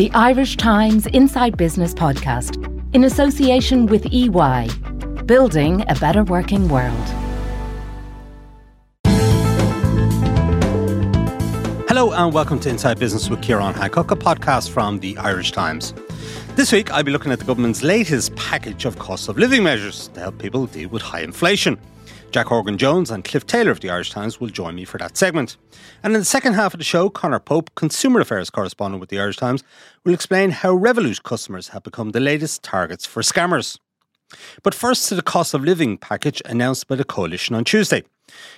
the Irish Times Inside Business podcast in association with EY, building a better working world. Hello and welcome to Inside Business with Ciarán Hancock, a podcast from the Irish Times. This week, I'll be looking at the government's latest package of cost of living measures to help people deal with high inflation. Jack Horgan Jones and Cliff Taylor of the Irish Times will join me for that segment. And in the second half of the show, Conor Pope, consumer affairs correspondent with the Irish Times, will explain how Revolut customers have become the latest targets for scammers. But first to the cost of living package announced by the coalition on Tuesday.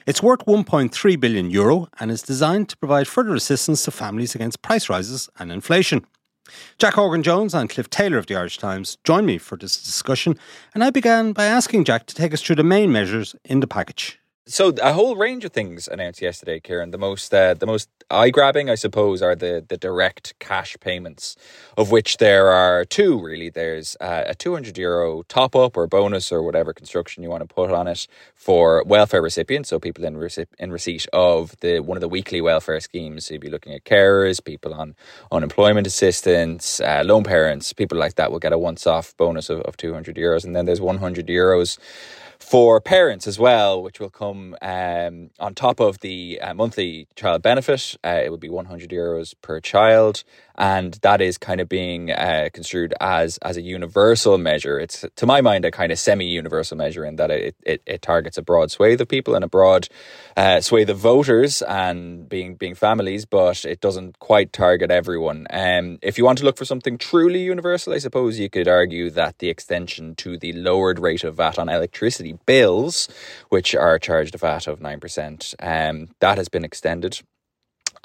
It's worth 1.3 billion euro and is designed to provide further assistance to families against price rises and inflation. Jack Horgan Jones and Cliff Taylor of the Irish Times joined me for this discussion, and I began by asking Jack to take us through the main measures in the package. So a whole range of things announced yesterday, Ciarán. The most uh, the most eye grabbing, I suppose, are the the direct cash payments, of which there are two really. There's uh, a two hundred euro top up or bonus or whatever construction you want to put on it for welfare recipients, so people in receipt in receipt of the one of the weekly welfare schemes. So you'd be looking at carers, people on unemployment assistance, uh, lone parents, people like that will get a once off bonus of, of two hundred euros, and then there's one hundred euros for parents as well, which will come um, on top of the uh, monthly child benefit. Uh, it will be 100 euros per child and that is kind of being uh, construed as as a universal measure. It's to my mind a kind of semi-universal measure in that it, it, it targets a broad swathe of people and a broad uh, swathe of voters and being being families, but it doesn't quite target everyone. Um, if you want to look for something truly universal, I suppose you could argue that the extension to the lowered rate of VAT on electricity bills, which are charged a VAT of nine percent, um, that has been extended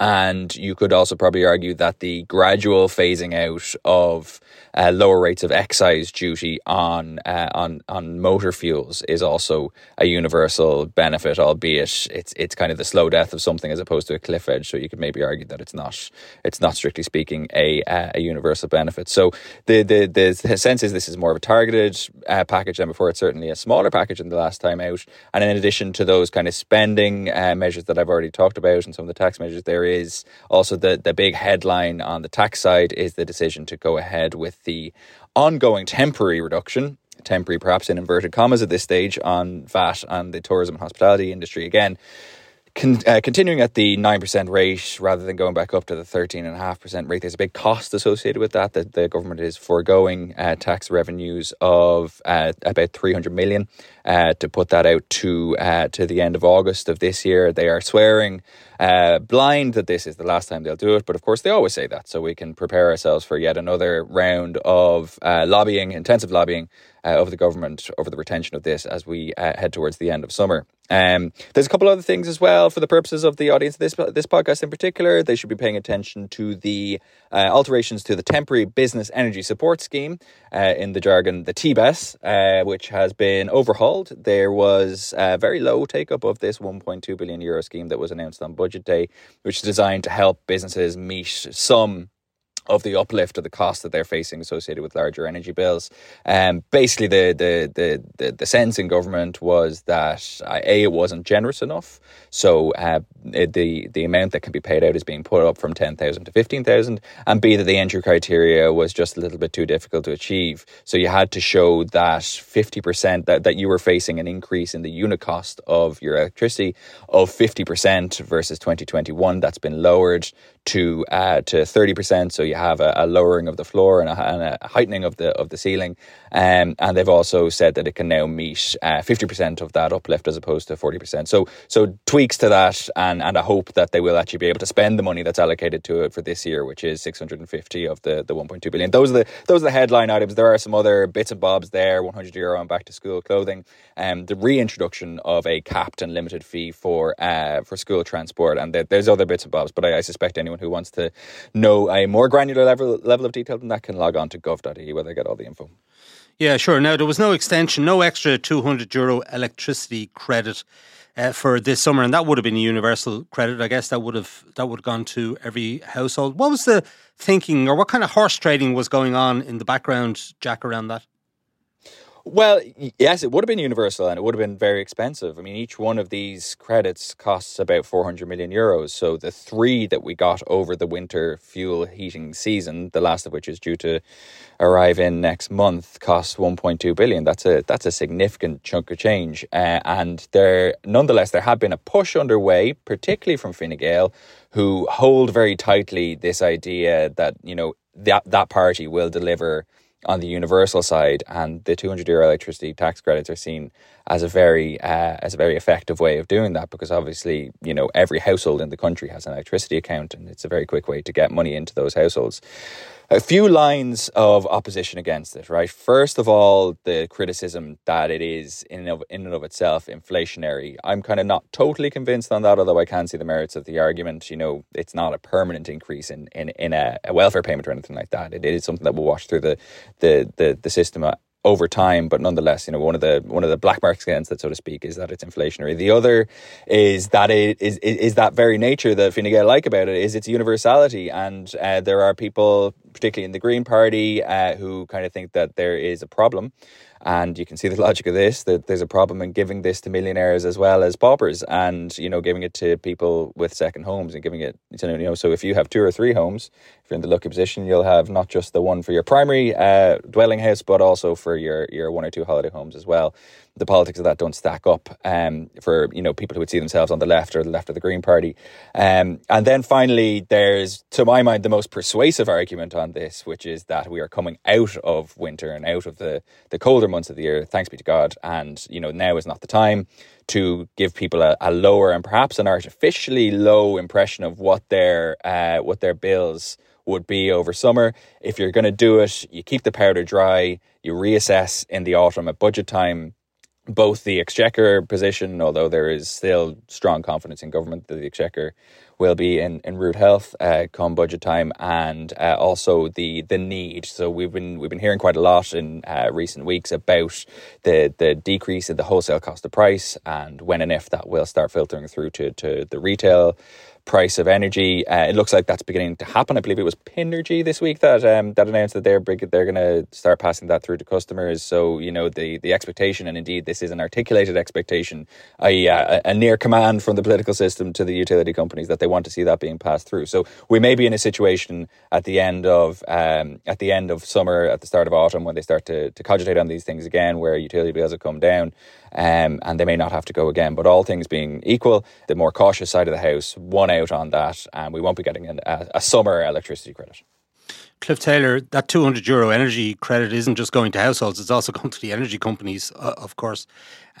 and you could also probably argue that the gradual phasing out of uh, lower rates of excise duty on uh, on on motor fuels is also a universal benefit, albeit it's it's kind of the slow death of something as opposed to a cliff edge. So you could maybe argue that it's not it's not strictly speaking a uh, a universal benefit. So the, the the sense is this is more of a targeted uh, package than before. It's certainly a smaller package than the last time out. And in addition to those kind of spending uh, measures that I've already talked about and some of the tax measures, there is also the the big headline on the tax side is the decision to go ahead with the ongoing temporary reduction temporary perhaps in inverted commas at this stage on VAT and the tourism and hospitality industry again Con, uh, continuing at the 9% rate rather than going back up to the 13.5% rate, there's a big cost associated with that. That the government is foregoing uh, tax revenues of uh, about 300 million uh, to put that out to uh, to the end of August of this year. They are swearing uh, blind that this is the last time they'll do it, but of course they always say that, so we can prepare ourselves for yet another round of lobbying, intensive lobbying uh, of the government over the retention of this as we uh, head towards the end of summer. Um, there's a couple other things as well for the purposes of the audience of this this podcast in particular. They should be paying attention to the uh, alterations to the temporary business energy support scheme, uh, in the jargon, the TBES, uh, which has been overhauled. There was a very low take up of this 1.2 billion euro scheme that was announced on budget day, which is designed to help businesses meet some of the uplift of the cost that they're facing associated with larger energy bills. Um, basically, the, the, the, the, the sense in government was that uh, A, it wasn't generous enough. So uh, the, the amount that can be paid out is being put up from 10,000 to 15,000. And B, that the entry criteria was just a little bit too difficult to achieve. So you had to show that 50%, that, that you were facing an increase in the unit cost of your electricity of 50% versus 2021. That's been lowered to uh, to 30%. So you have a, a lowering of the floor and a, and a, heightening of the of the ceiling. Um, and they've also said that it can now meet uh, 50% of that uplift as opposed to 40%. So so tweaks to that and, and a hope that they will actually be able to spend the money that's allocated to it for this year, which is 650 of the, the 1.2 billion. Those are the those are the headline items. There are some other bits and bobs there, 100 euro on back to school clothing, um, the reintroduction of a capped and limited fee for uh, for school transport, and there's other bits and bobs. But I, I suspect anyone anyone who wants to know a more granular level level of detail than that can log on to gov.ie where they get all the info. Yeah, sure. Now there was no extension, no extra 200 euro electricity credit uh, for this summer, and that would have been a universal credit. I guess that would have that would have gone to every household. What was the thinking, or what kind of horse trading was going on in the background, Jack, around that? Well, yes, it would have been universal and it would have been very expensive. I mean, each one of these credits costs about 400 million euros. So the three that we got over the winter fuel heating season, the last of which is due to arrive in next month, costs 1.2 billion. That's a that's a significant chunk of change. Uh, and there, nonetheless, there had been a push underway, particularly from Fine Gael, who hold very tightly this idea that you know that that party will deliver on the universal side, and the 200 euro electricity tax credits are seen as a very uh, as a very effective way of doing that because obviously you know every household in the country has an electricity account, and it's a very quick way to get money into those households a few lines of opposition against it, right? First of all, the criticism that it is in and of, in and of itself inflationary. I'm kind of not totally convinced on that, although I can see the merits of the argument. You know, it's not a permanent increase in, in, in a, a welfare payment or anything like that. It, is something that will wash through the, the, the, the system uh, over time, but nonetheless, you know, one of the one of the black marks against it, so to speak, is that it's inflationary. The other is that it is is, that very nature that Fine Gael like about it is its universality, and uh, there are people, particularly in the Green Party, uh, who kind of think that there is a problem and you can see the logic of this that there's a problem in giving this to millionaires as well as paupers and, you know, giving it to people with second homes and giving it, to, you know, so if you have two or three homes, if you're in the lucky position, you'll have not just the one for your primary uh, dwelling house, but also for your, your one or two holiday homes as well the politics of that don't stack up um, for you know people who would see themselves on the left or the left of the Green Party. Um, and then finally, there's to my mind the most persuasive argument on this, which is that we are coming out of winter and out of the the colder months of the year. Thanks be to God, and you know now is not the time to give people a, a lower and perhaps an artificially low impression of what their uh, what their bills would be over summer. If you're going to do it, you keep the powder dry. You reassess in the autumn at budget time both the exchequer position, although there is still strong confidence in government that the exchequer will be in, in root health uh, come budget time, and uh, also the the need. So we've been we've been hearing quite a lot in uh, recent weeks about the the decrease in the wholesale cost of price, and when and if that will start filtering through to to the retail price of energy. Uh, it looks like that's beginning to happen. I believe it was Pinergy this week that um, that announced that they're they're going to start passing that through to customers. So you know the the expectation, and indeed this is an articulated expectation, a, uh, a near command from the political system to the utility companies that they want to see that being passed through. So we may be in a situation at the end of um, at the end of summer, at the start of autumn, when they start to, to cogitate on these things again, where utility bills have come down, um, and they may not have to go again. But all things being equal, the more cautious side of the house won out on that, and we won't be getting a, a summer electricity credit. Cliff Taylor, that 200 euro energy credit isn't just going to households, it's also going to the energy companies, uh, of course.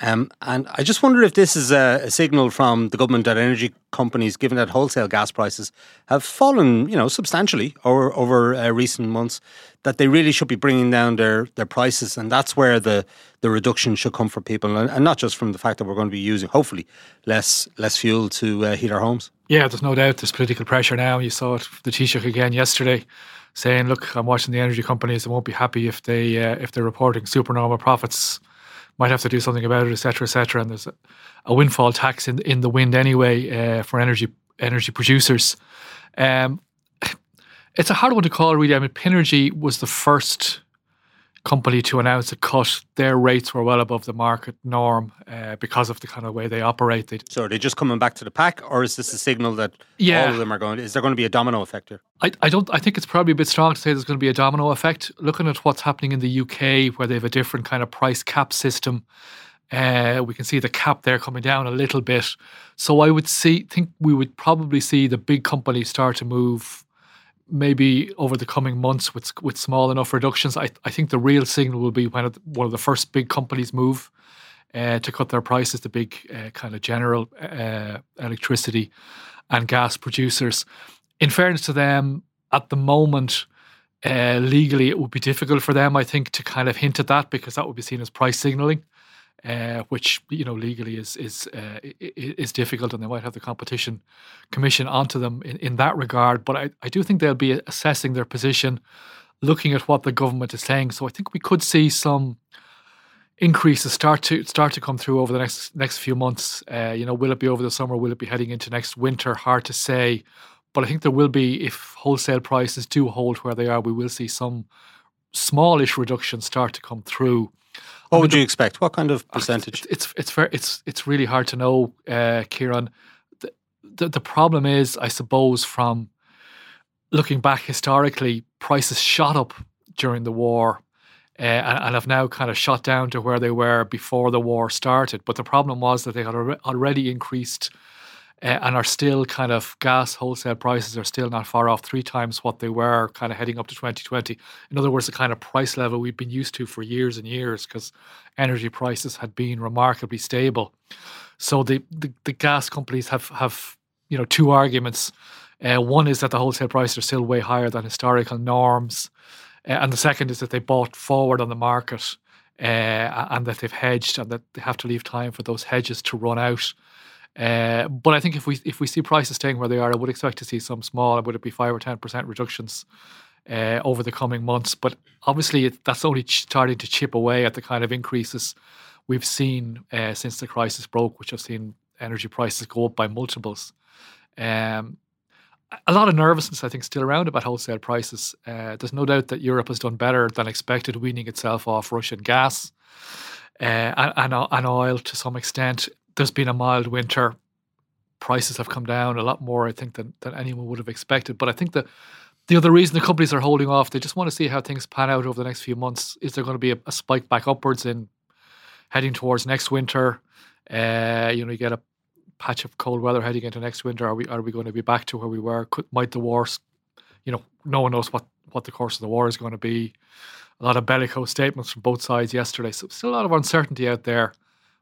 Um, and I just wonder if this is a, a, signal from the government that energy companies, given that wholesale gas prices have fallen, you know, substantially over over uh, recent months, that they really should be bringing down their their prices, and that's where the the reduction should come from people, and, and not just from the fact that we're going to be using, hopefully, less less fuel to uh, heat our homes. Yeah, there's no doubt there's political pressure now. You saw it the Taoiseach again yesterday saying, "Look, I'm watching the energy companies. They won't be happy if they uh, if they're reporting supernormal profits. Might have to do something about it, etc., etc." And there's a, a, windfall tax in in the wind anyway uh, for energy energy producers. Um, it's a hard one to call, really. I mean, Pinergy was the first company to announce a cut, their rates were well above the market norm uh, because of the kind of way they operate. They, so are they just coming back to the pack, or is this a signal that yeah. all of them are going? Is there going to be a domino effect here? I, I don't. I think it's probably a bit strong to say there's going to be a domino effect. Looking at what's happening in the UK, where they have a different kind of price cap system. Uh, we can see the cap there coming down a little bit. So I would see, think we would probably see the big companies start to move maybe over the coming months with with small enough reductions. I I think the real signal will be when one of the first big companies move uh, to cut their prices. The big uh, kind of general uh, electricity and gas producers. In fairness to them, at the moment. Uh, legally, it would be difficult for them, I think, to kind of hint at that because that would be seen as price signaling uh, which you know legally is is uh, is difficult, and they might have the competition commission onto them in, in that regard. But I, I do think they'll be assessing their position, looking at what the government is saying. So I think we could see some increases start to start to come through over the next next few months. Uh, you know, will it be over the summer? Will it be heading into next winter? Hard to say. But I think there will be if wholesale prices do hold where they are, we will see some smallish reductions start to come through What would you expect? What kind of ah, percentage? It's it's it's, very, it's, it's really hard to know, uh, Ciarán. The, the, the problem is, I suppose, from looking back historically, prices shot up during the war. Uh, and, and, have now kind of shot down to where they were before the war started. But the problem was that they had already increased uh, and are still kind of gas wholesale prices are still not far off three times what they were kind of heading up to 2020. In other words, the kind of price level we've been used to for years and years because energy prices had been remarkably stable. So the, the, the gas companies have have you know two arguments. Uh, one is that the wholesale prices are still way higher than historical norms, uh, and the second is that they bought forward on the market uh, and that they've hedged and that they have to leave time for those hedges to run out. Uh, but I think if we if we see prices staying where they are, I would expect to see some small, would it be five or ten percent reductions uh, over the coming months. But obviously, it, that's only starting to chip away at the kind of increases we've seen uh, since the crisis broke, which have seen energy prices go up by multiples. Um, a lot of nervousness, I think, still around about wholesale prices. Uh, there's no doubt that Europe has done better than expected, weaning itself off Russian gas uh, and, and, and oil to some extent there's been a mild winter. Prices have come down a lot more, I think, than, than anyone would have expected. But I think that the other reason the companies are holding off, they just want to see how things pan out over the next few months. Is there going to be a, a spike back upwards in heading towards next winter? Uh, you know, you get a patch of cold weather heading into next winter. Are we are we going to be back to where we were? Could, might the war, you know, no one knows what what the course of the war is going to be. A lot of bellicose statements from both sides yesterday, so still a lot of uncertainty out there.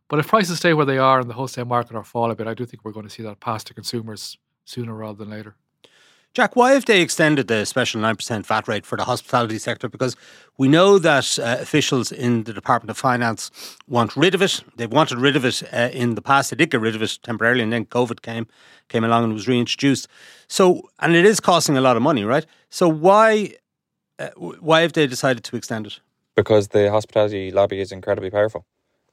But if prices stay where they are and the wholesale market are fall a bit, I do think we're going to see that pass to consumers sooner rather than later. Jack, why have they extended the special 9% VAT rate for the hospitality sector? Because we know that uh, officials in the Department of Finance want rid of it. They've wanted rid of it uh, in the past. They did get rid of it temporarily, and then COVID came came along and was reintroduced. So, and it is costing a lot of money, right? So, why uh, why have they decided to extend it? Because the hospitality lobby is incredibly powerful.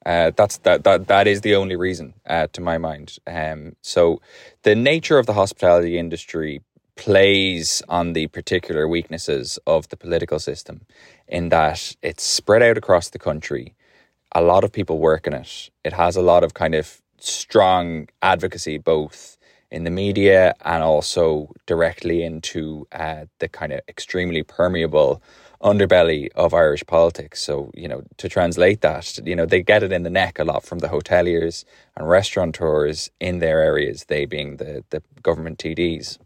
Uh, that's that that that is the only reason, uh, to my mind. Um, so, the nature of the hospitality industry plays on the particular weaknesses of the political system, in that it's spread out across the country. A lot of people work in it. It has a lot of kind of strong advocacy, both in the media and also directly into uh, the kind of extremely permeable underbelly of Irish politics. So, you know, to translate that, you know, they get it in the neck a lot from the hoteliers and restaurateurs in their areas, they being the, the government TDs.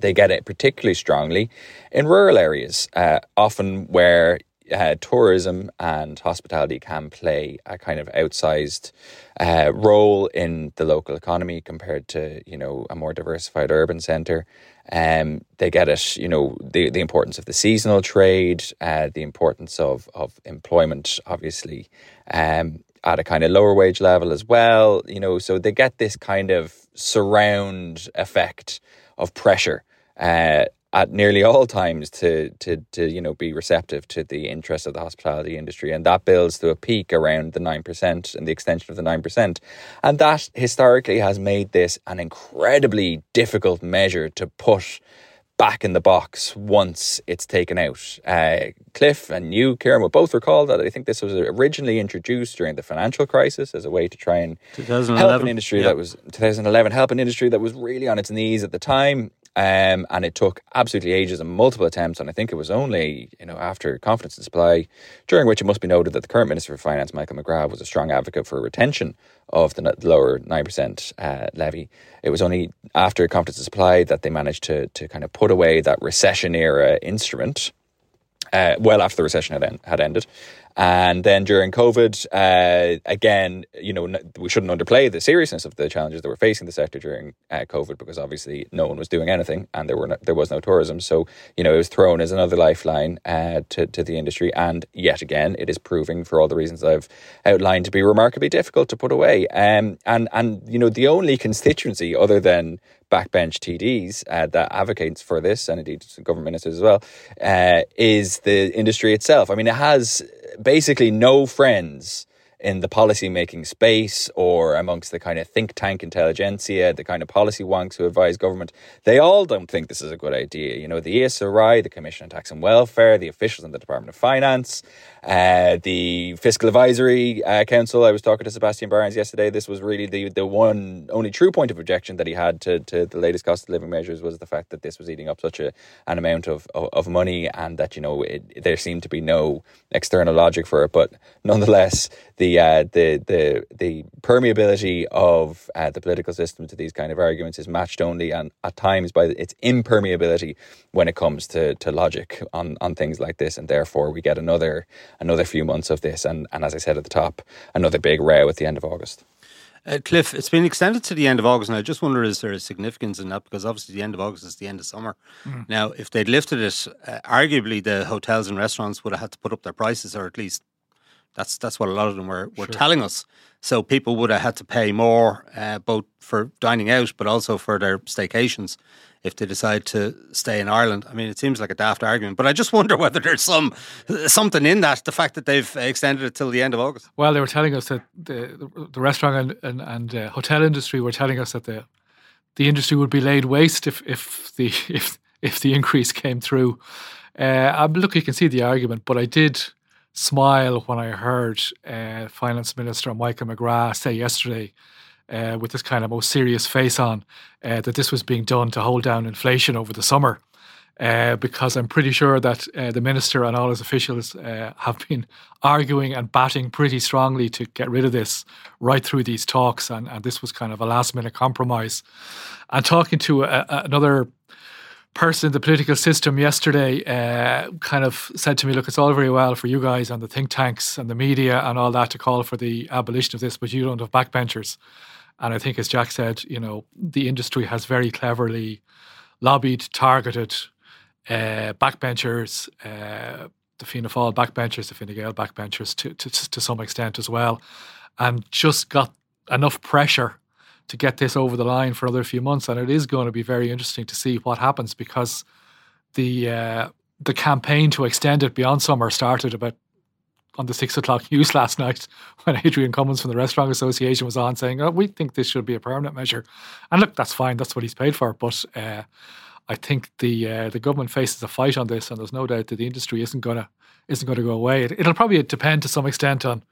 They get it particularly strongly in rural areas, uh, often where uh, tourism and hospitality can play a kind of outsized uh, role in the local economy compared to you know a more diversified urban centre. Um, they get it, you know, the, the importance of the seasonal trade, uh, the importance of of employment, obviously, um, at a kind of lower wage level as well. You know, so they get this kind of surround effect of pressure. Uh, at nearly all times to to to you know be receptive to the interests of the hospitality industry, and that builds to a peak around the nine percent and the extension of the nine percent, and that historically has made this an incredibly difficult measure to put back in the box once it's taken out. Uh, Cliff and you, Ciarán, will both recall that I think this was originally introduced during the financial crisis as a way to try and help an industry yep. that was 2011, help an industry that was really on its knees at the time. Um, and it took absolutely ages and multiple attempts. And I think it was only, you know, after confidence in supply, during which it must be noted that the current Minister for Finance, Michael McGrath, was a strong advocate for retention of the lower 9% uh, levy. It was only after confidence supply that they managed to, to kind of put away that recession era instrument. Uh, well after the recession had, en- had ended, and then during COVID, uh, again, you know, we shouldn't underplay the seriousness of the challenges that were facing the sector during uh, COVID because obviously no one was doing anything and there were no, there was no tourism. So you know, it was thrown as another lifeline uh, to to the industry, and yet again, it is proving for all the reasons I've outlined to be remarkably difficult to put away. Um, and and you know, the only constituency other than backbench TDs uh, that advocates for this, and indeed government ministers as well, uh, is the industry itself. I mean, it has basically no friends in the policy making space or amongst the kind of think tank intelligentsia, the kind of policy wonks who advise government, they all don't think this is a good idea. You know, the ESRI, the Commission on Tax and Welfare, the officials in the Department of Finance, uh, the Fiscal Advisory uh, Council. I was talking to Sebastian Barnes yesterday. This was really the, the one only true point of objection that he had to, to the latest cost of living measures was the fact that this was eating up such a, an amount of, of, of money and that, you know, it, there seemed to be no external logic for it. But nonetheless, the uh, the the the permeability of uh, the political system to these kind of arguments is matched only and at times by its impermeability when it comes to, to logic on, on things like this, and therefore we get another another few months of this, and, and as I said at the top, another big row at the end of August. Uh, Cliff, it's been extended to the end of August, and I just wonder is there a significance in that? Because obviously, the end of August is the end of summer. Mm. Now, if they'd lifted it, uh, arguably the hotels and restaurants would have had to put up their prices, or at least that's that's what a lot of them were, were sure. telling us. So people would have had to pay more, uh, both for dining out, but also for their staycations if they decide to stay in Ireland. I mean, it seems like a daft argument, but I just wonder whether there's some something in that. The fact that they've extended it till the end of August. Well, they were telling us that the the restaurant and and, and uh, hotel industry were telling us that the the industry would be laid waste if if the if if the increase came through. Uh, look, you can see the argument, but I did smile when I heard uh, Finance Minister Michael McGrath say yesterday, uh, with this kind of most serious face on, uh, that this was being done to hold down inflation over the summer. Uh, because I'm pretty sure that uh, the minister and all his officials uh, have been arguing and batting pretty strongly to get rid of this right through these talks, and, and this was kind of a last minute compromise. And talking to a, another person in the political system yesterday uh, kind of said to me, look, it's all very well for you guys and the think tanks and the media and all that to call for the abolition of this, but you don't have backbenchers. And I think, as Jack said, you know, the industry has very cleverly lobbied, targeted uh, backbenchers, uh, the Fianna Fáil backbenchers, the Fine Gael backbenchers to, to, to some extent as well, and just got enough pressure to get this over the line for another few months. And it is going to be very interesting to see what happens because the uh, the campaign to extend it beyond summer started about on the six o'clock news last night when Adrian Cummins from the Restaurant Association was on saying, "Oh, we think this should be a permanent measure." And look, that's fine. That's what he's paid for. But uh, I think the uh, the government faces a fight on this, and there's no doubt that the industry isn't gonna isn't going to go away. It, will probably depend to some extent on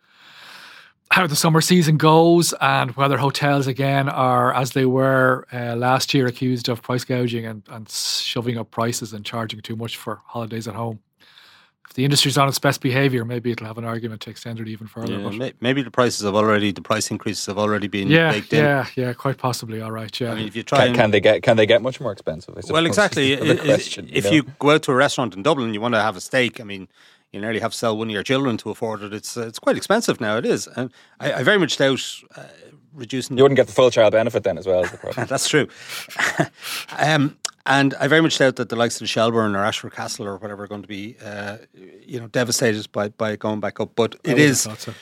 how the summer season goes and whether hotels again are, as they were uh, last year, accused of price gouging and, and shoving up prices and charging too much for holidays at home. If the industry's on its best behaviour, maybe it'll have an argument to extend it even further. Yeah, maybe the prices have already, the price increases have already been yeah, baked in. Yeah, yeah, quite possibly. All right, yeah. I mean, if you try, can, can they get can they get much more expensive? well, exactly. The question, if you, know? you go out to a restaurant in Dublin, you want to have a steak. I mean, you nearly have to sell one of your children to afford it. It's uh, it's quite expensive now. It is, and I, I very much doubt uh, reducing. You wouldn't get the full child benefit then, as well. As the That's true. um, and I very much doubt that the likes of the Shelbourne or Ashford Castle or whatever are going to be, uh, you know, devastated by, by going back up. But it is, so.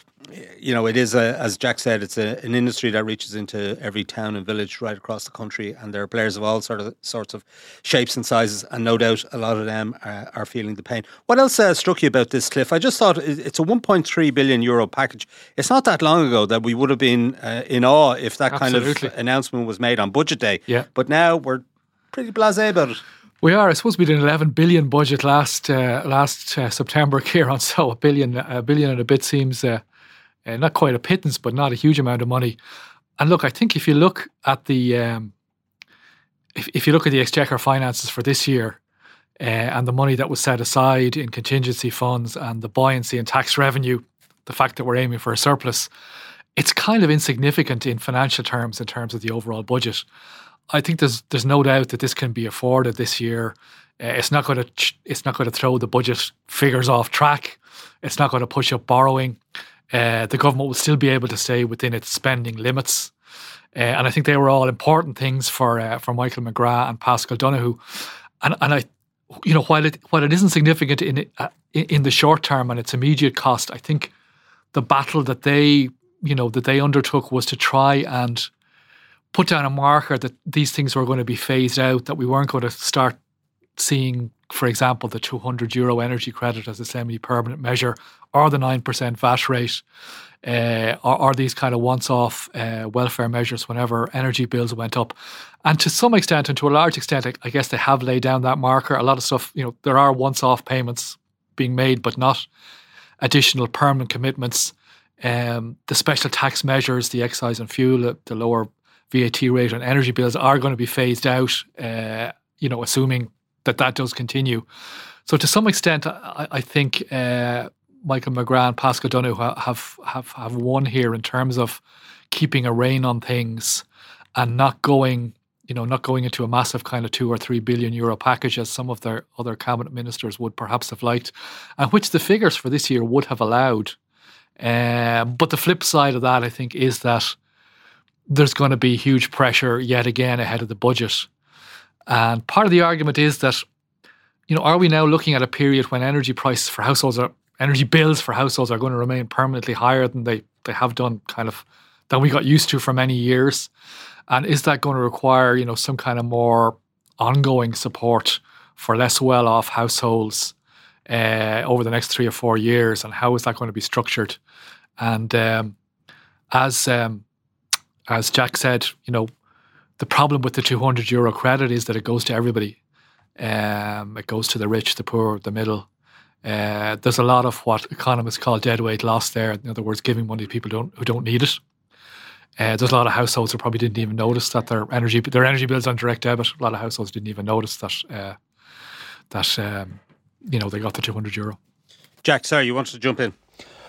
you know, it is a, as Jack said, it's a, an industry that reaches into every town and village right across the country, and there are players of all sort of sorts of shapes and sizes, and no doubt a lot of them are, are feeling the pain. What else uh, struck you about this, Cliff? I just thought it's a 1.3 billion euro package. It's not that long ago that we would have been uh, in awe if that Absolutely. kind of announcement was made on budget day. Yeah. But now we're pretty blasé about it. We are. I suppose we did an 11 billion budget last uh, last uh, September, Ciarán. So a billion, a billion and a bit seems uh, uh, not quite a pittance, but not a huge amount of money. And look, I think if you look at the um, if, if you look at the exchequer finances for this year uh, and the money that was set aside in contingency funds and the buoyancy in tax revenue, the fact that we're aiming for a surplus, it's kind of insignificant in financial terms in terms of the overall budget. I think there's there's no doubt that this can be afforded this year. Uh, it's not going to ch- it's not going to throw the budget figures off track. It's not going to push up borrowing. Uh, the government will still be able to stay within its spending limits, uh, and I think they were all important things for uh, for Michael McGrath and Paschal Donohoe. And and I, you know, while it while it isn't significant in uh, in the short term and its immediate cost, I think the battle that they you know that they undertook was to try and put down a marker that these things were going to be phased out, that we weren't going to start seeing for example, the 200 euro energy credit as a semi permanent measure or the 9% VAT rate uh, or, these kind of once off uh, welfare measures whenever energy bills went up. And to some extent, and to a large extent, I, I guess they have laid down that marker. A lot of stuff, you know, there are once off payments being made, but not additional permanent commitments. Um, the special tax measures, the excise and fuel, the lower VAT rate on energy bills are going to be phased out, uh, you know, assuming that that does continue. So to some extent, I, I think uh, Michael McGrath and Paschal Donohoe have, have, have won here in terms of keeping a rein on things and not going you know, not going into a massive kind of two or three billion euro package as some of their other cabinet ministers would perhaps have liked, and which the figures for this year would have allowed. Um, but the flip side of that, I think, is that there's going to be huge pressure yet again ahead of the budget. And part of the argument is that, you know, are we now looking at a period when energy prices for households are energy bills for households are going to remain permanently higher than they, they have done kind of than we got used to for many years? And is that going to require, you know, some kind of more ongoing support for less well-off households uh, over the next three or four years? And how is that going to be structured? And um, as um, as Jack said, you know, the problem with the 200 euro credit is that it goes to everybody. Um, it goes to the rich, the poor, the middle. Uh, there's a lot of what economists call deadweight loss there. In other words, giving money to people don't, who don't need it. Uh, there's a lot of households who probably didn't even notice that their energy their energy bills on direct debit. A lot of households didn't even notice that uh, that um, you know they got the 200 euro. Jack, sorry, you wanted to jump in.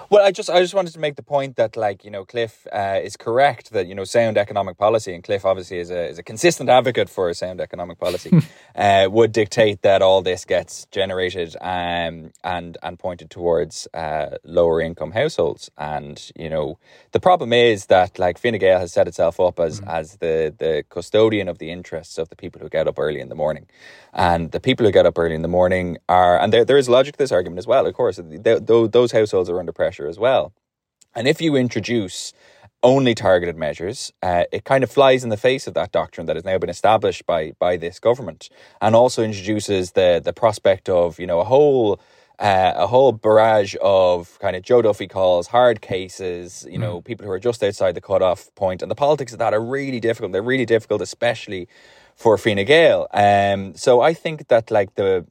Well, I just I just wanted to make the point that like you know Cliff uh, is correct that you know sound economic policy and Cliff obviously is a is a consistent advocate for a sound economic policy uh, would dictate that all this gets generated um, and and pointed towards uh, lower income households. And you know the problem is that like Fine Gael has set itself up as mm. as the the custodian of the interests of the people who get up early in the morning. And the people who get up early in the morning are and there there is logic to this argument as well of course. They, those households are under pressure pressure as well. And if you introduce only targeted measures, uh, it kind of flies in the face of that doctrine that has now been established by by this government, and also introduces the the prospect of you know a whole. Uh, a whole barrage of kind of Joe Duffy calls, hard cases, you know, mm. people who are just outside the cutoff point, and the politics of that are really difficult. They're really difficult, especially for Fine Gael. Um, so I think that like the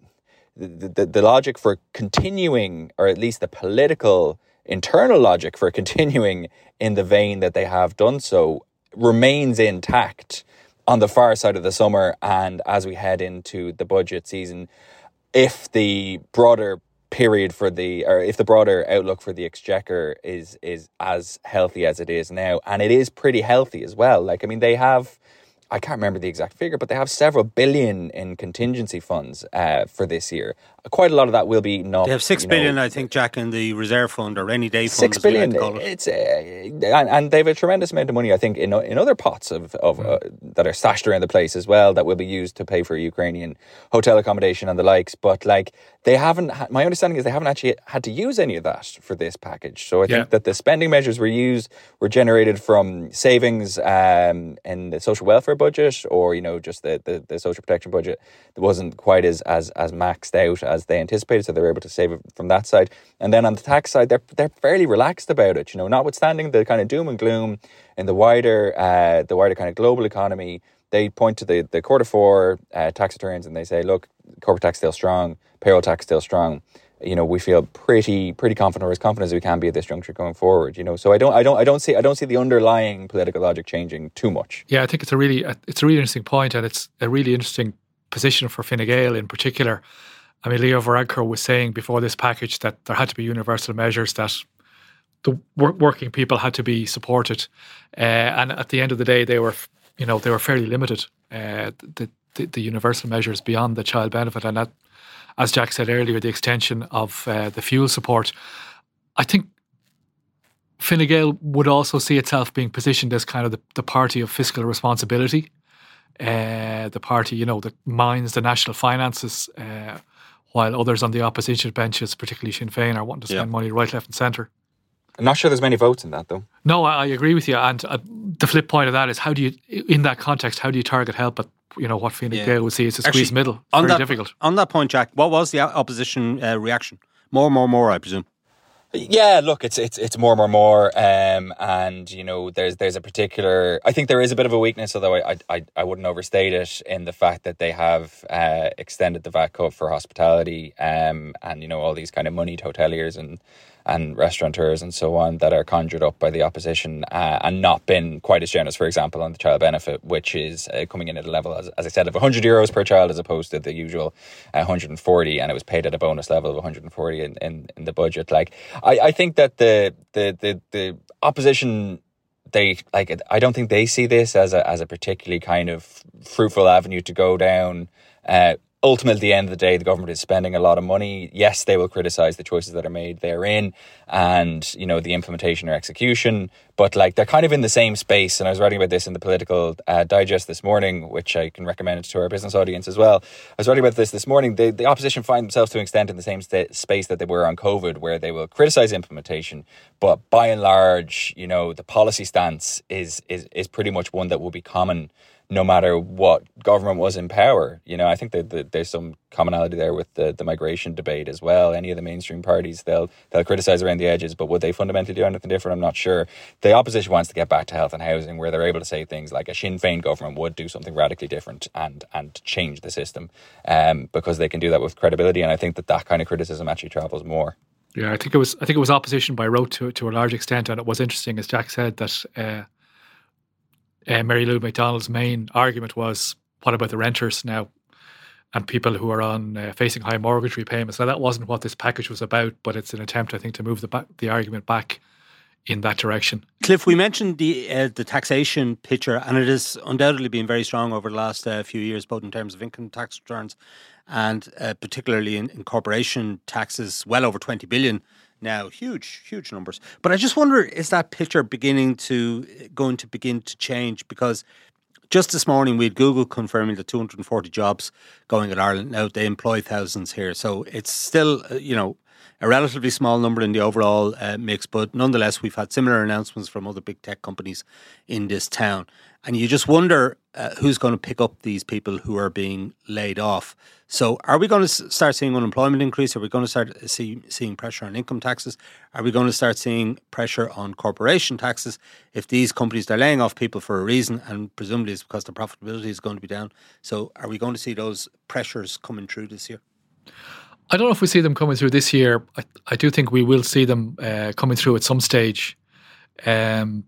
the, the the logic for continuing, or at least the political internal logic for continuing in the vein that they have done so remains intact on the far side of the summer and as we head into the budget season if the broader period for the or if the broader outlook for the exchequer is is as healthy as it is now and it is pretty healthy as well like i mean they have I can't remember the exact figure, but they have several billion in contingency funds uh, for this year. Quite a lot of that will be not. They have six billion, know, I think, Jack, in the reserve fund or rainy day fund. Six billion. It. It's uh, and, and they have a tremendous amount of money, I think, in in other pots of of mm. uh, that are stashed around the place as well that will be used to pay for Ukrainian hotel accommodation and the likes. But like they haven't. My understanding is they haven't actually had to use any of that for this package. So I think that the spending measures were used were generated from savings um, in the social welfare budget or you know just the, the, the social protection budget that wasn't quite as, as as maxed out as they anticipated so they were able to save it from that side. And then on the tax side they're they're fairly relaxed about it you know notwithstanding the kind of doom and gloom in the wider uh, the wider kind of global economy they point to the the quarter four uh, tax returns and they say look corporate tax still strong payroll tax still strong. You know we feel pretty pretty confident or as confident as we can be at this juncture going forward you know. So i don't i don't i don't see i don't see the underlying political logic changing too much. Yeah i think it's a really it's a really interesting point and it's a really interesting position for Fine Gael in particular i mean leo varadkar was saying before this package that there had to be universal measures that the working people had to be supported uh, and at the end of the day they were you know they were fairly limited uh, the, the, the universal measures beyond the child benefit and that as Jack said earlier, the extension of uh, the fuel support. I think Fine Gael would also see itself being positioned as kind of the, the party of fiscal responsibility, uh, the party, you know, that minds the national finances, uh, while others on the opposition benches, particularly Sinn Féin, are wanting to spend yeah. money right, left, and centre. I'm not sure there's many votes in that, though. No, I, I agree with you. And uh, the flip point of that is how do you, in that context, how do you target help at you know what Fine yeah. Gael would see as a squeeze middle. on Very that, difficult. On that point, Jack, what was the opposition uh, reaction? More, more, more, I presume. Yeah, look, it's it's it's more, more, more, um, and you know, there's there's a particular. I think there is a bit of a weakness, although I I, I wouldn't overstate it in the fact that they have uh, extended the VAT cut for hospitality, um, and you know all these kind of moneyed hoteliers and and restaurateurs and so on that are conjured up by the opposition uh, and not been quite as generous, for example, on the child benefit, which is uh, coming in at a level, as, as I said, of 100 euros per child as opposed to the usual uh, 140, and it was paid at a bonus level of 140 in, in, in the budget. Like, I, I think that the, the, the, the opposition they like I don't think they see this as a as a particularly kind of fruitful avenue to go down. Uh, ultimately, at the end of the day, the government is spending a lot of money. Yes, they will criticize the choices that are made therein and, you know, the implementation or execution, but like they're kind of in the same space. And I was writing about this in the Political uh, Digest this morning, which I can recommend to our business audience as well. I was writing about this this morning. The, the opposition find themselves to an extent in the same space that they were on COVID, where they will criticize implementation, but by and large, you know, the policy stance is, is, is pretty much one that will be common no matter what government was in power. You know, I think that, that, there's some commonality there with the, the migration debate as well. Any of the mainstream parties, they'll they'll criticize around the edges, but would they fundamentally do anything different? I'm not sure. The opposition wants to get back to health and housing, where they're able to say things like a Sinn Féin government would do something radically different and and change the system, um, because they can do that with credibility. And I think that that kind of criticism actually travels more. Yeah, I think it was. I think it was opposition by rote to to a large extent, and it was interesting, as Jack said, that uh, uh, Mary Lou McDonald's main argument was, what about the renters now and people who are on uh, facing high mortgage repayments? Now that wasn't what this package was about, but it's an attempt, I think, to move the back, the argument back in that direction. Cliff, we mentioned the uh, the taxation picture, and it has undoubtedly been very strong over the last uh, few years, both in terms of income tax returns and uh, particularly in, in, corporation taxes, well over twenty billion now. Huge, huge numbers. But I just wonder, is that picture beginning to going to begin to change? Because just this morning we had Google confirming the 240 jobs going in Ireland. Now they employ thousands here, so it's still uh, you know a relatively small number in the overall uh, mix, but nonetheless, we've had similar announcements from other big tech companies in this town. And you just wonder uh, who's going to pick up these people who are being laid off. So, are we going to start seeing unemployment increase? Are we going to start see, seeing pressure on income taxes? Are we going to start seeing pressure on corporation taxes if these companies are laying off people for a reason and presumably it's because the profitability is going to be down? So, are we going to see those pressures coming through this year? I don't know if we see them coming through this year. I, I do think we will see them uh, coming through at some stage. Um,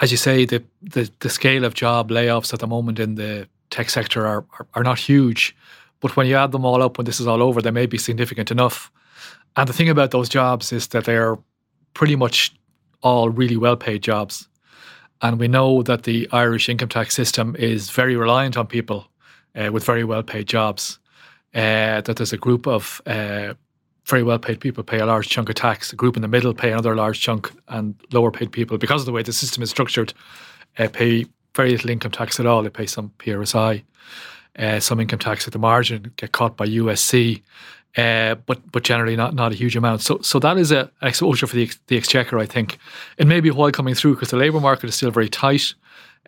as you say, the, the, the scale of job layoffs at the moment in the tech sector are, are, are not huge, but when you add them all up, when this is all over, they may be significant enough. And the thing about those jobs is that they are pretty much all really well paid jobs. And we know that the Irish income tax system is very reliant on people uh, with very well paid jobs uh, that there's a group of uh, very well paid people pay a large chunk of tax, a group in the middle pay another large chunk, and lower paid people, because of the way the system is structured, uh, pay very little income tax at all. They pay some PRSI, uh, some income tax at the margin, get caught by USC. Uh, but but generally not not a huge amount. So so that is a, exposure for the the exchequer. I think it may be a while coming through because the labour market is still very tight.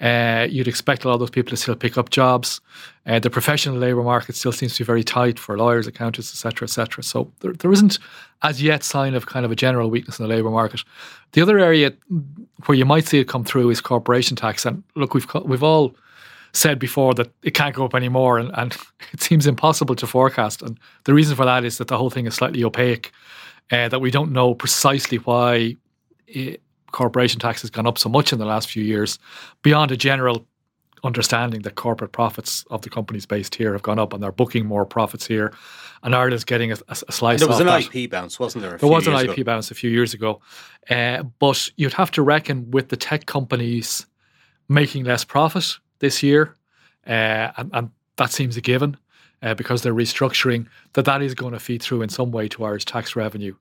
Uh, you'd expect a lot of those people to still pick up jobs. Uh, the professional labour market still seems to be very tight for lawyers, accountants, etc., etc. So there, there isn't as yet sign of kind of a general weakness in the labour market. The other area where you might see it come through is corporation tax. And look, we've we've all said before that it can't go up anymore, and, and it seems impossible to forecast. And the reason for that is that the whole thing is slightly opaque. Uh, that we don't know precisely why it, corporation tax has gone up so much in the last few years, beyond a general understanding that corporate profits of the companies based here have gone up and they're booking more profits here, and Ireland's getting a, a slice. Of There was an that. IP bounce, wasn't there? there was an IP ago? bounce a few years ago, uh, but you'd have to reckon with the tech companies making less profit this year, uh, and, and, that seems a given. Uh, because they're restructuring, that that is going to feed through in some way to Irish tax revenue.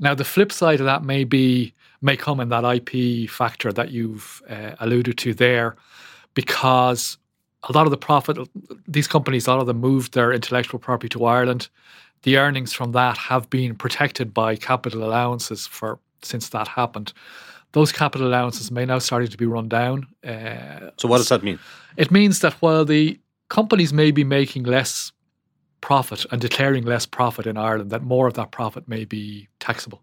Now, the flip side of that may be may come in that IP factor that you've uh, alluded to there, because a lot of the profit, these companies, a lot of them moved their intellectual property to Ireland. The earnings from that have been protected by capital allowances for since that happened. those capital allowances may now starting to be run down. Uh, so what does that mean? It means that while the companies may be making less profit and declaring less profit in Ireland, that more of that profit may be taxable.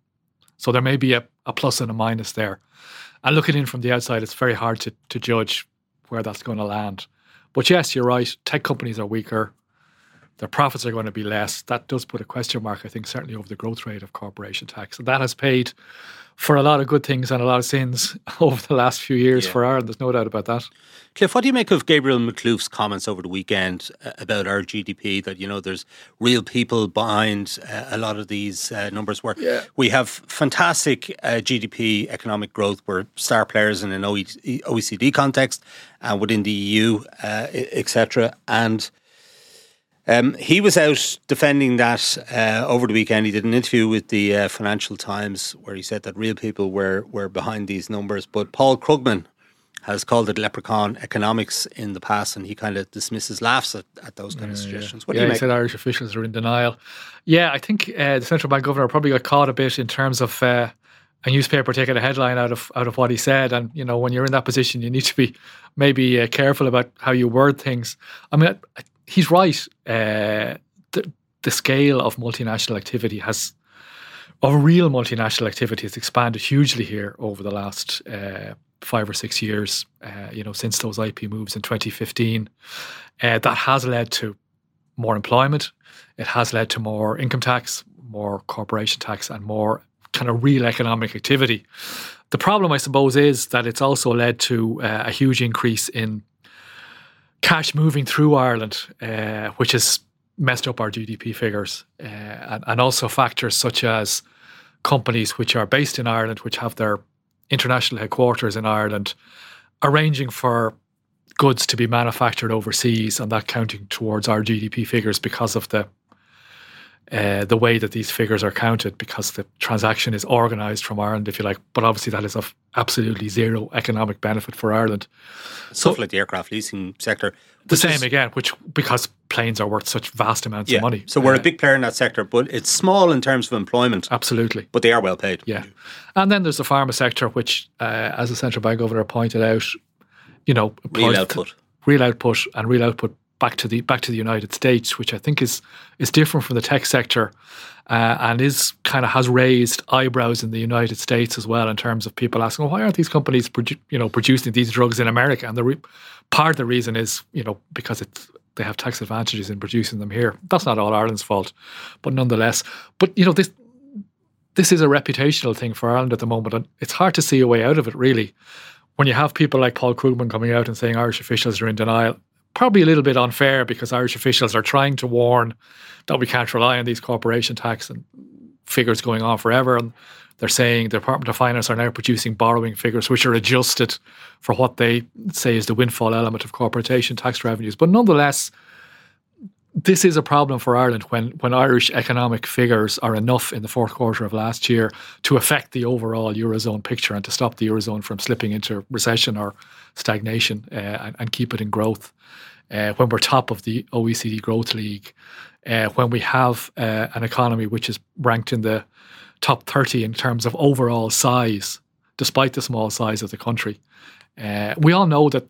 So there may be a, a plus and a minus there. And looking in from the outside, it's very hard to, to judge where that's going to land. But yes, you're right. Tech companies are weaker. Their profits are going to be less. That does put a question mark, I think, certainly over the growth rate of corporation tax. And that has paid for a lot of good things and a lot of sins over the last few years yeah. for Ireland. There's no doubt about that. Cliff, what do you make of Gabriel Makhlouf's comments over the weekend uh, about our GDP? That you know, there's real people behind uh, a lot of these uh, numbers. Where yeah. we have fantastic uh, GDP economic growth, we're star players in an OECD context and uh, within the EU, uh, etc. And um, he was out defending that uh, over the weekend. He did an interview with the uh, Financial Times where he said that real people were were behind these numbers. But Paul Krugman has called it leprechaun economics in the past, and he kind of dismisses, laughs at, at those kind yeah, of suggestions. What yeah, do you he said Irish officials are in denial. Yeah, I think uh, the central bank governor probably got caught a bit in terms of uh, a newspaper taking a headline out of out of what he said. And you know, when you're in that position, you need to be maybe uh, careful about how you word things. I mean, I, he's right. Uh, the, the scale of multinational activity has, of real multinational activity, has expanded hugely here over the last uh, five or six years. Uh, you know, since those IP moves in 2015, uh, that has led to more employment. It has led to more income tax, more corporation tax, and more kind of real economic activity. The problem, I suppose, is that it's also led to uh, a huge increase in cash moving through Ireland, uh, which has messed up our GDP figures, uh, and, and, also factors such as companies which are based in Ireland, which have their international headquarters in Ireland, arranging for goods to be manufactured overseas, and that counting towards our GDP figures because of the uh, the way that these figures are counted because the transaction is organised from Ireland, if you like. But obviously, that is of absolutely zero economic benefit for Ireland. Stuff so, like the aircraft leasing sector. The same is, again, which because planes are worth such vast amounts yeah, of money. So we're uh, a big player in that sector, but it's small in terms of employment. Absolutely. But they are well paid. Yeah. And then there's the pharma sector, which, uh, as the central bank governor pointed out, you know, real output. Real output and real output back to the back to the United States, which I think is is different from the tech sector, uh, and is kind of has raised eyebrows in the United States as well in terms of people asking, well, why aren't these companies produ- you know producing these drugs in America? And the re- part of the reason is you know because it's they have tax advantages in producing them here. That's not all Ireland's fault, but nonetheless, but you know this. This is a reputational thing for Ireland at the moment, and it's hard to see a way out of it, really when you have people like Paul Krugman coming out and saying Irish officials are in denial, probably a little bit unfair because Irish officials are trying to warn that we can't rely on these corporation tax and figures going on forever. And they're saying the Department of Finance are now producing borrowing figures which are adjusted for what they say is the windfall element of corporation tax revenues. But nonetheless, this is a problem for Ireland when, when Irish economic figures are enough in the fourth quarter of last year to affect the overall Eurozone picture and to stop the Eurozone from slipping into recession or stagnation uh, and, and, keep it in growth. Uh, when we're top of the OECD Growth League, uh, when we have uh, an economy which is ranked in the top 30 in terms of overall size, despite the small size of the country. Uh, we all know that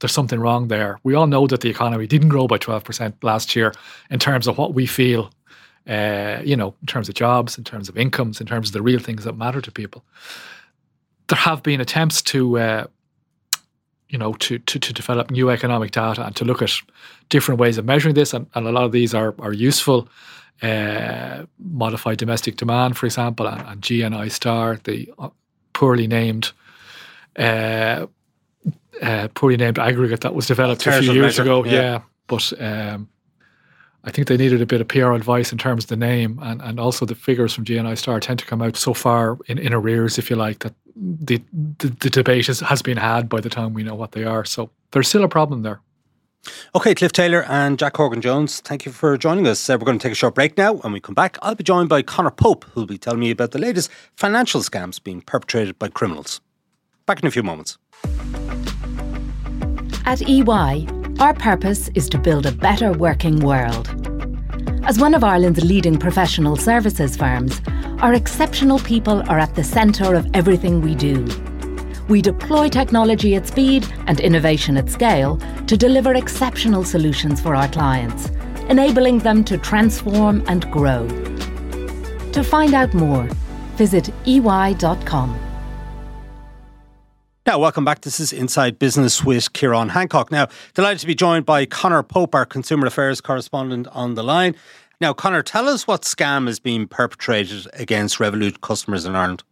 there's something wrong there. We all know that the economy didn't grow by 12% last year in terms of what we feel, uh, you know, in terms of jobs, in terms of incomes, in terms of the real things that matter to people. There have been attempts to, uh, you know, to, to, to develop new economic data and to look at different ways of measuring this, and, and a lot of these are, are useful. Uh, modified domestic demand, for example, and, and GNI star, the uh, poorly named uh, uh, poorly named aggregate that was developed a few years measure. ago. Yeah, yeah. but um, I think they needed a bit of PR advice in terms of the name, and, and also the figures from GNI Star tend to come out so far in, in arrears, if you like, that the, the, the debate is, has been had by the time we know what they are. So there's still a problem there. Okay, Cliff Taylor and Jack Horgan Jones, thank you for joining us. Uh, we're going to take a short break now. When we come back, I'll be joined by Conor Pope, who'll be telling me about the latest financial scams being perpetrated by criminals. Back in a few moments. At EY, our purpose is to build a better working world. As one of Ireland's leading professional services firms, our exceptional people are at the centre of everything we do. We deploy technology at speed and innovation at scale to deliver exceptional solutions for our clients, enabling them to transform and grow. To find out more, visit ey.com. Now, welcome back. This is Inside Business with Ciarán Hancock. Now, delighted to be joined by Conor Pope, our Consumer Affairs correspondent on the line. Now, Conor, tell us what scam is being perpetrated against Revolut customers in Ireland.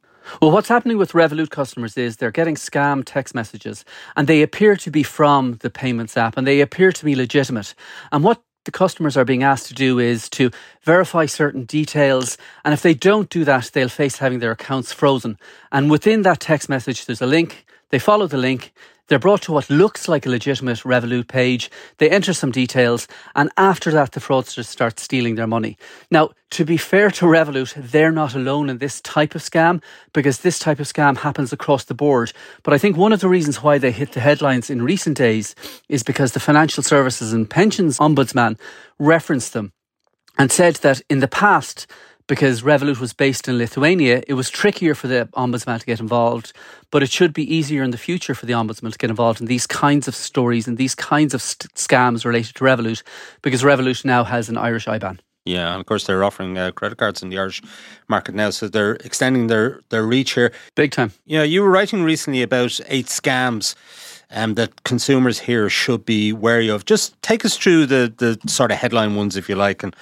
Well, what's happening with Revolut customers is they're getting scam text messages and they appear to be from the payments app and they appear to be legitimate. And what the customers are being asked to do is to verify certain details. And if they don't do that, they'll face having their accounts frozen. And within that text message, there's a link they follow the link. They're brought to what looks like a legitimate Revolut page. They enter some details, and after that, the fraudsters start stealing their money. Now, to be fair to Revolut, they're not alone in this type of scam because this type of scam happens across the board. But I think one of the reasons why they hit the headlines in recent days is because the Financial Services and Pensions Ombudsman referenced them and said that in the past, because Revolut was based in Lithuania, it was trickier for the ombudsman to get involved, but it should be easier in the future for the ombudsman to get involved in these kinds of stories and these kinds of st- scams related to Revolut, because Revolut now has an Irish IBAN. Yeah, and of course they're offering uh, credit cards in the Irish market now, so they're extending their their reach here. Big time. Yeah, you were writing recently about eight scams um, that consumers here should be wary of. Just take us through the the sort of headline ones, if you like, and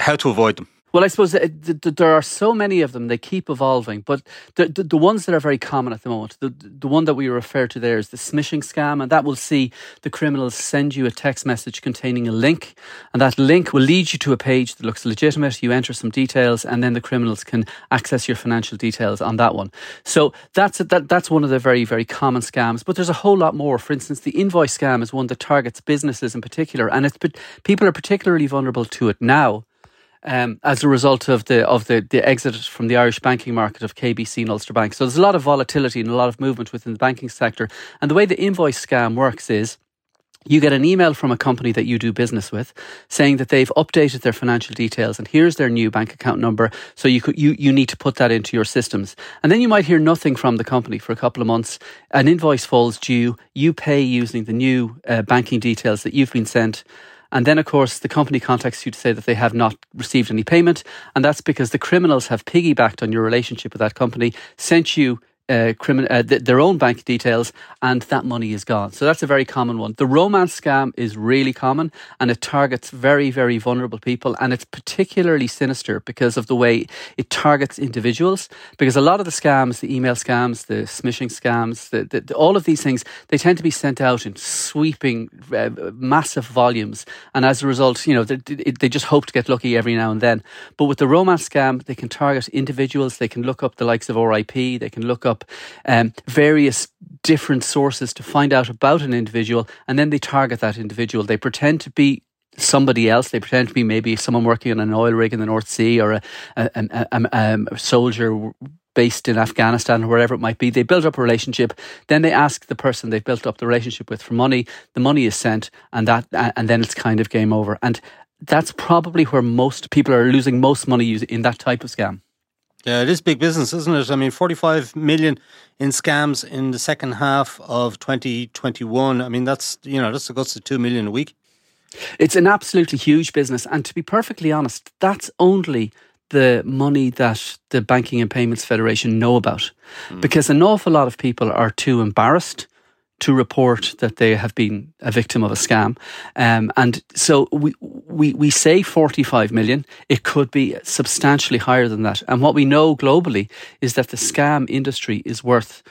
how to avoid them. Well, I suppose there are so many of them; they keep evolving. But the, the, the ones that are very common at the moment, the the one that we refer to there is the smishing scam, and that will see the criminals send you a text message containing a link, and that link will lead you to a page that looks legitimate. You enter some details, and then the criminals can access your financial details on that one. So that's a, that that's one of the very very common scams. But there's a whole lot more. For instance, the invoice scam is one that targets businesses in particular, and it's people are particularly vulnerable to it now um, as a result of the of the, the exit from the Irish banking market of KBC and Ulster Bank. So there's a lot of volatility and a lot of movement within the banking sector. And the way the invoice scam works is you get an email from a company that you do business with saying that they've updated their financial details and here's their new bank account number. So you could, you you need to put that into your systems. And then you might hear nothing from the company for a couple of months. An invoice falls due. You pay using the new uh, banking details that you've been sent and then, of course, the company contacts you to say that they have not received any payment. And that's because the criminals have piggybacked on your relationship with that company, sent you uh, crimin- uh, th- their own bank details, and that money is gone. So that's a very common one. The romance scam is really common, and it targets very, very vulnerable people, and it's particularly sinister because of the way it targets individuals. Because a lot of the scams, the email scams, the smishing scams, the, the, the, all of these things, they tend to be sent out in sweeping, uh, massive volumes, and as a result, you know, they, they just hope to get lucky every now and then. But with the romance scam, they can target individuals. They can look up the likes of RIP. They can look up um, various different sources to find out about an individual, and then they target that individual. They pretend to be somebody else. They pretend to be maybe someone working on an oil rig in the North Sea or a, a, a, a soldier based in Afghanistan or wherever it might be. They build up a relationship. Then they ask the person they've built up the relationship with for money. The money is sent, and that and then it's kind of game over. And that's probably where most people are losing most money in that type of scam. Yeah, it is big business, isn't it? I mean, 45 million in scams in the second half of 2021. I mean, that's, you know, that's the guts of 2 million a week. It's an absolutely huge business. And to be perfectly honest, that's only the money that the Banking and Payments Federation know about. Mm. Because an awful lot of people are too embarrassed to report that they have been a victim of a scam. Um, and so we, we, we say 45 million. It could be substantially higher than that. And what we know globally is that the scam industry is worth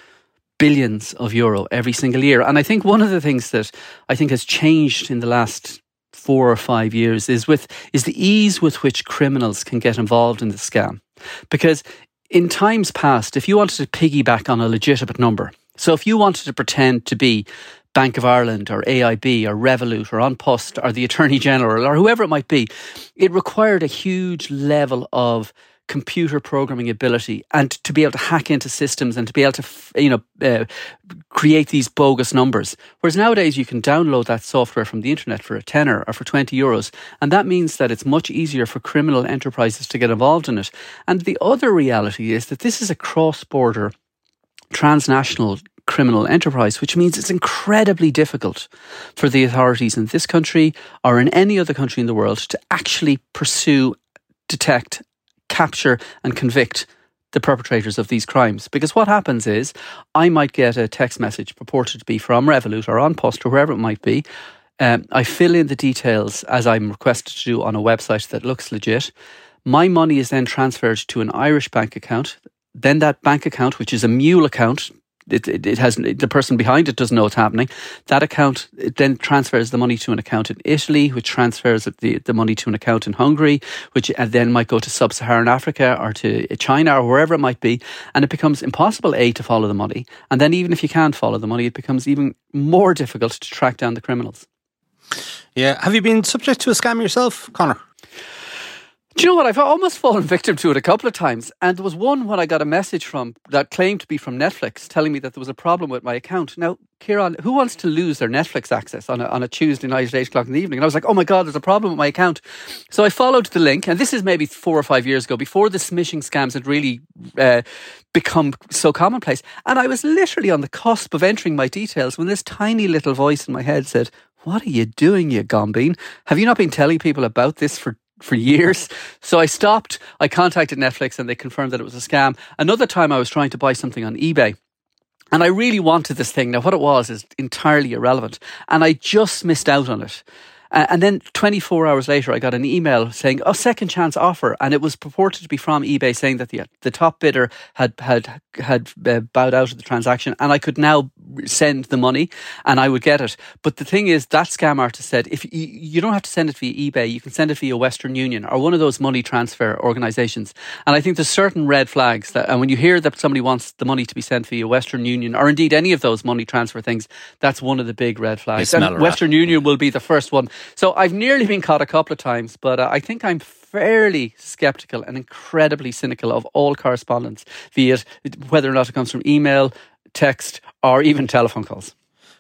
billions of euro every single year. And I think one of the things that I think has changed in the last four or five years is with is the ease with which criminals can get involved in the scam. Because in times past, if you wanted to piggyback on a legitimate number, so if you wanted to pretend to be Bank of Ireland or AIB or Revolut or An Post or the Attorney General or whoever it might be, it required a huge level of computer programming ability and to be able to hack into systems and to be able to you know uh, create these bogus numbers. Whereas nowadays you can download that software from the internet for a tenner or for 20 euros and that means that it's much easier for criminal enterprises to get involved in it. And the other reality is that this is a cross border transnational criminal enterprise, which means it's incredibly difficult for the authorities in this country or in any other country in the world to actually pursue, detect, capture, and convict the perpetrators of these crimes. Because what happens is, I might get a text message purported to be from Revolut or An Post or wherever it might be. Um, I fill in the details as I'm requested to do on a website that looks legit. My money is then transferred to an Irish bank account. Then that bank account, which is a mule account, it, it, it has the person behind it doesn't know what's happening. That account then transfers the money to an account in Italy, which transfers the, the money to an account in Hungary, which uh, then might go to sub-Saharan Africa or to China or wherever it might be, and it becomes impossible a to follow the money, and then even if you can't follow the money, it becomes even more difficult to track down the criminals. Yeah, have you been subject to a scam yourself, Conor? Do you know what? I've almost fallen victim to it a couple of times. And there was one when I got a message from that claimed to be from Netflix telling me that there was a problem with my account. Now, Ciarán, who wants to lose their Netflix access on a, on a Tuesday night at 8 o'clock in the evening? And I was like, oh my God, there's a problem with my account. So I followed the link. And this is maybe four or five years ago, before the smishing scams had really uh, become so commonplace. And I was literally on the cusp of entering my details when this tiny little voice in my head said, what are you doing, you gombeen? Have you not been telling people about this for for years. So I stopped. I contacted Netflix and they confirmed that it was a scam. Another time I was trying to buy something on eBay. And I really wanted this thing. Now, what it was is entirely irrelevant. And I just missed out on it. Uh, and then 24 hours later, I got an email saying, "Oh, second chance offer," and it was purported to be from eBay saying that the the top bidder had had had uh, bowed out of the transaction, and I could now send the money and I would get it. But the thing is, that scam artist said, if you, you don't have to send it via eBay, you can send it via Western Union or one of those money transfer organizations. And I think there's certain red flags that, and when you hear that somebody wants the money to be sent via Western Union or indeed any of those money transfer things, that's one of the big red flags. And Western Union will be the first one. So I've nearly been caught a couple of times, but uh, I think I'm fairly skeptical and incredibly cynical of all correspondence, be it whether or not it comes from email, text, or even telephone calls.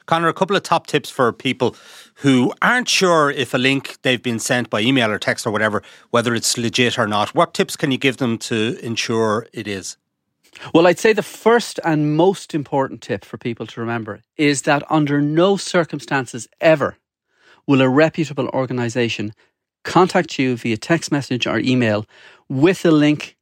Conor, a couple of top tips for people who aren't sure if a link they've been sent by email or text or whatever, whether it's legit or not. What tips can you give them to ensure it is? Well, I'd say the first and most important tip for people to remember is that under no circumstances ever will a reputable organization contact you via text message or email with a link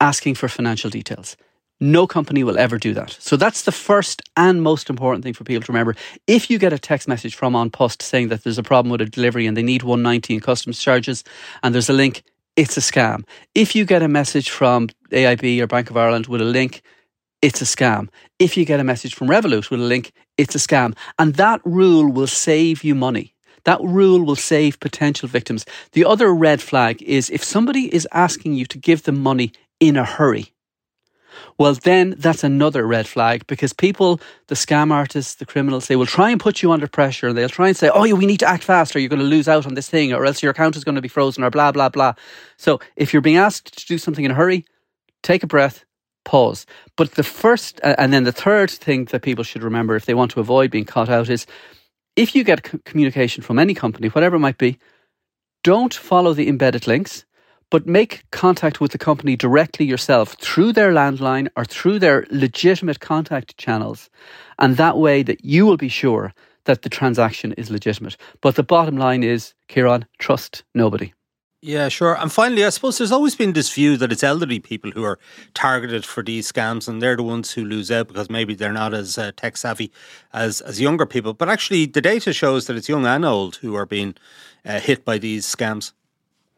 asking for financial details. No company will ever do that. So that's the first and most important thing for people to remember. If you get a text message from An Post saying that there's a problem with a delivery and they need 190 in customs charges and there's a link, it's a scam. If you get a message from AIB or Bank of Ireland with a link, it's a scam. If you get a message from Revolut with a link, it's a scam. And that rule will save you money. That rule will save potential victims. The other red flag is if somebody is asking you to give them money in a hurry, well, then that's another red flag because people, the scam artists, the criminals they will try and put you under pressure. And they'll try and say, oh, we need to act fast or you're going to lose out on this thing or else your account is going to be frozen or blah, blah, blah. So if you're being asked to do something in a hurry, take a breath, pause. But the first, uh, and then the third thing that people should remember if they want to avoid being caught out is if you get communication from any company, whatever it might be, don't follow the embedded links but make contact with the company directly yourself through their landline or through their legitimate contact channels. And that way that you will be sure that the transaction is legitimate. But the bottom line is, Ciarán, trust nobody. Yeah, sure. And finally, I suppose there's always been this view that it's elderly people who are targeted for these scams, and they're the ones who lose out because maybe they're not as uh, tech savvy as as younger people. But actually, the data shows that it's young and old who are being uh, hit by these scams.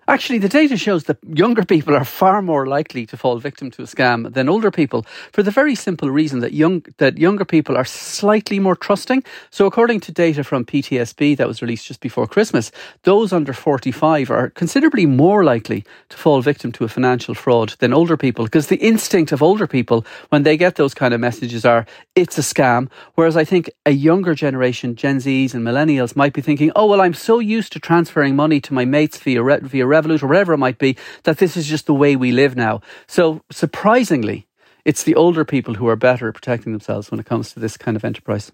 Actually, the data shows that younger people are far more likely to fall victim to a scam than older people for the very simple reason that young that younger people are slightly more trusting. So according to data from PTSB that was released just before Christmas, those under 45 are considerably more likely to fall victim to a financial fraud than older people because the instinct of older people when they get those kind of messages are it's a scam, whereas I think a younger generation, Gen Zs and millennials might be thinking, "Oh, well I'm so used to transferring money to my mates via via Revolut or whatever it might be, that this is just the way we live now. So surprisingly, it's the older people who are better at protecting themselves when it comes to this kind of enterprise.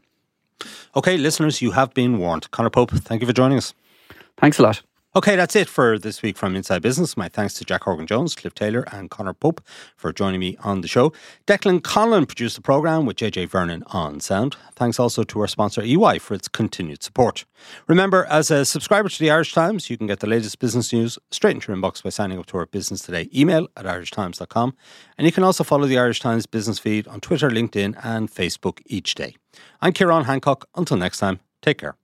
Okay, listeners, you have been warned. Conor Pope, thank you for joining us. Thanks a lot. Okay, that's it for this week from Inside Business. My thanks to Jack Horgan Jones, Cliff Taylor, and Conor Pope for joining me on the show. Declan Conlon produced the programme with JJ Vernon on sound. Thanks also to our sponsor EY for its continued support. Remember, as a subscriber to the Irish Times, you can get the latest business news straight into your inbox by signing up to our Business Today email at irishtimes.com. And you can also follow the Irish Times business feed on Twitter, LinkedIn, and Facebook each day. I'm Ciarán Hancock. Until next time, take care.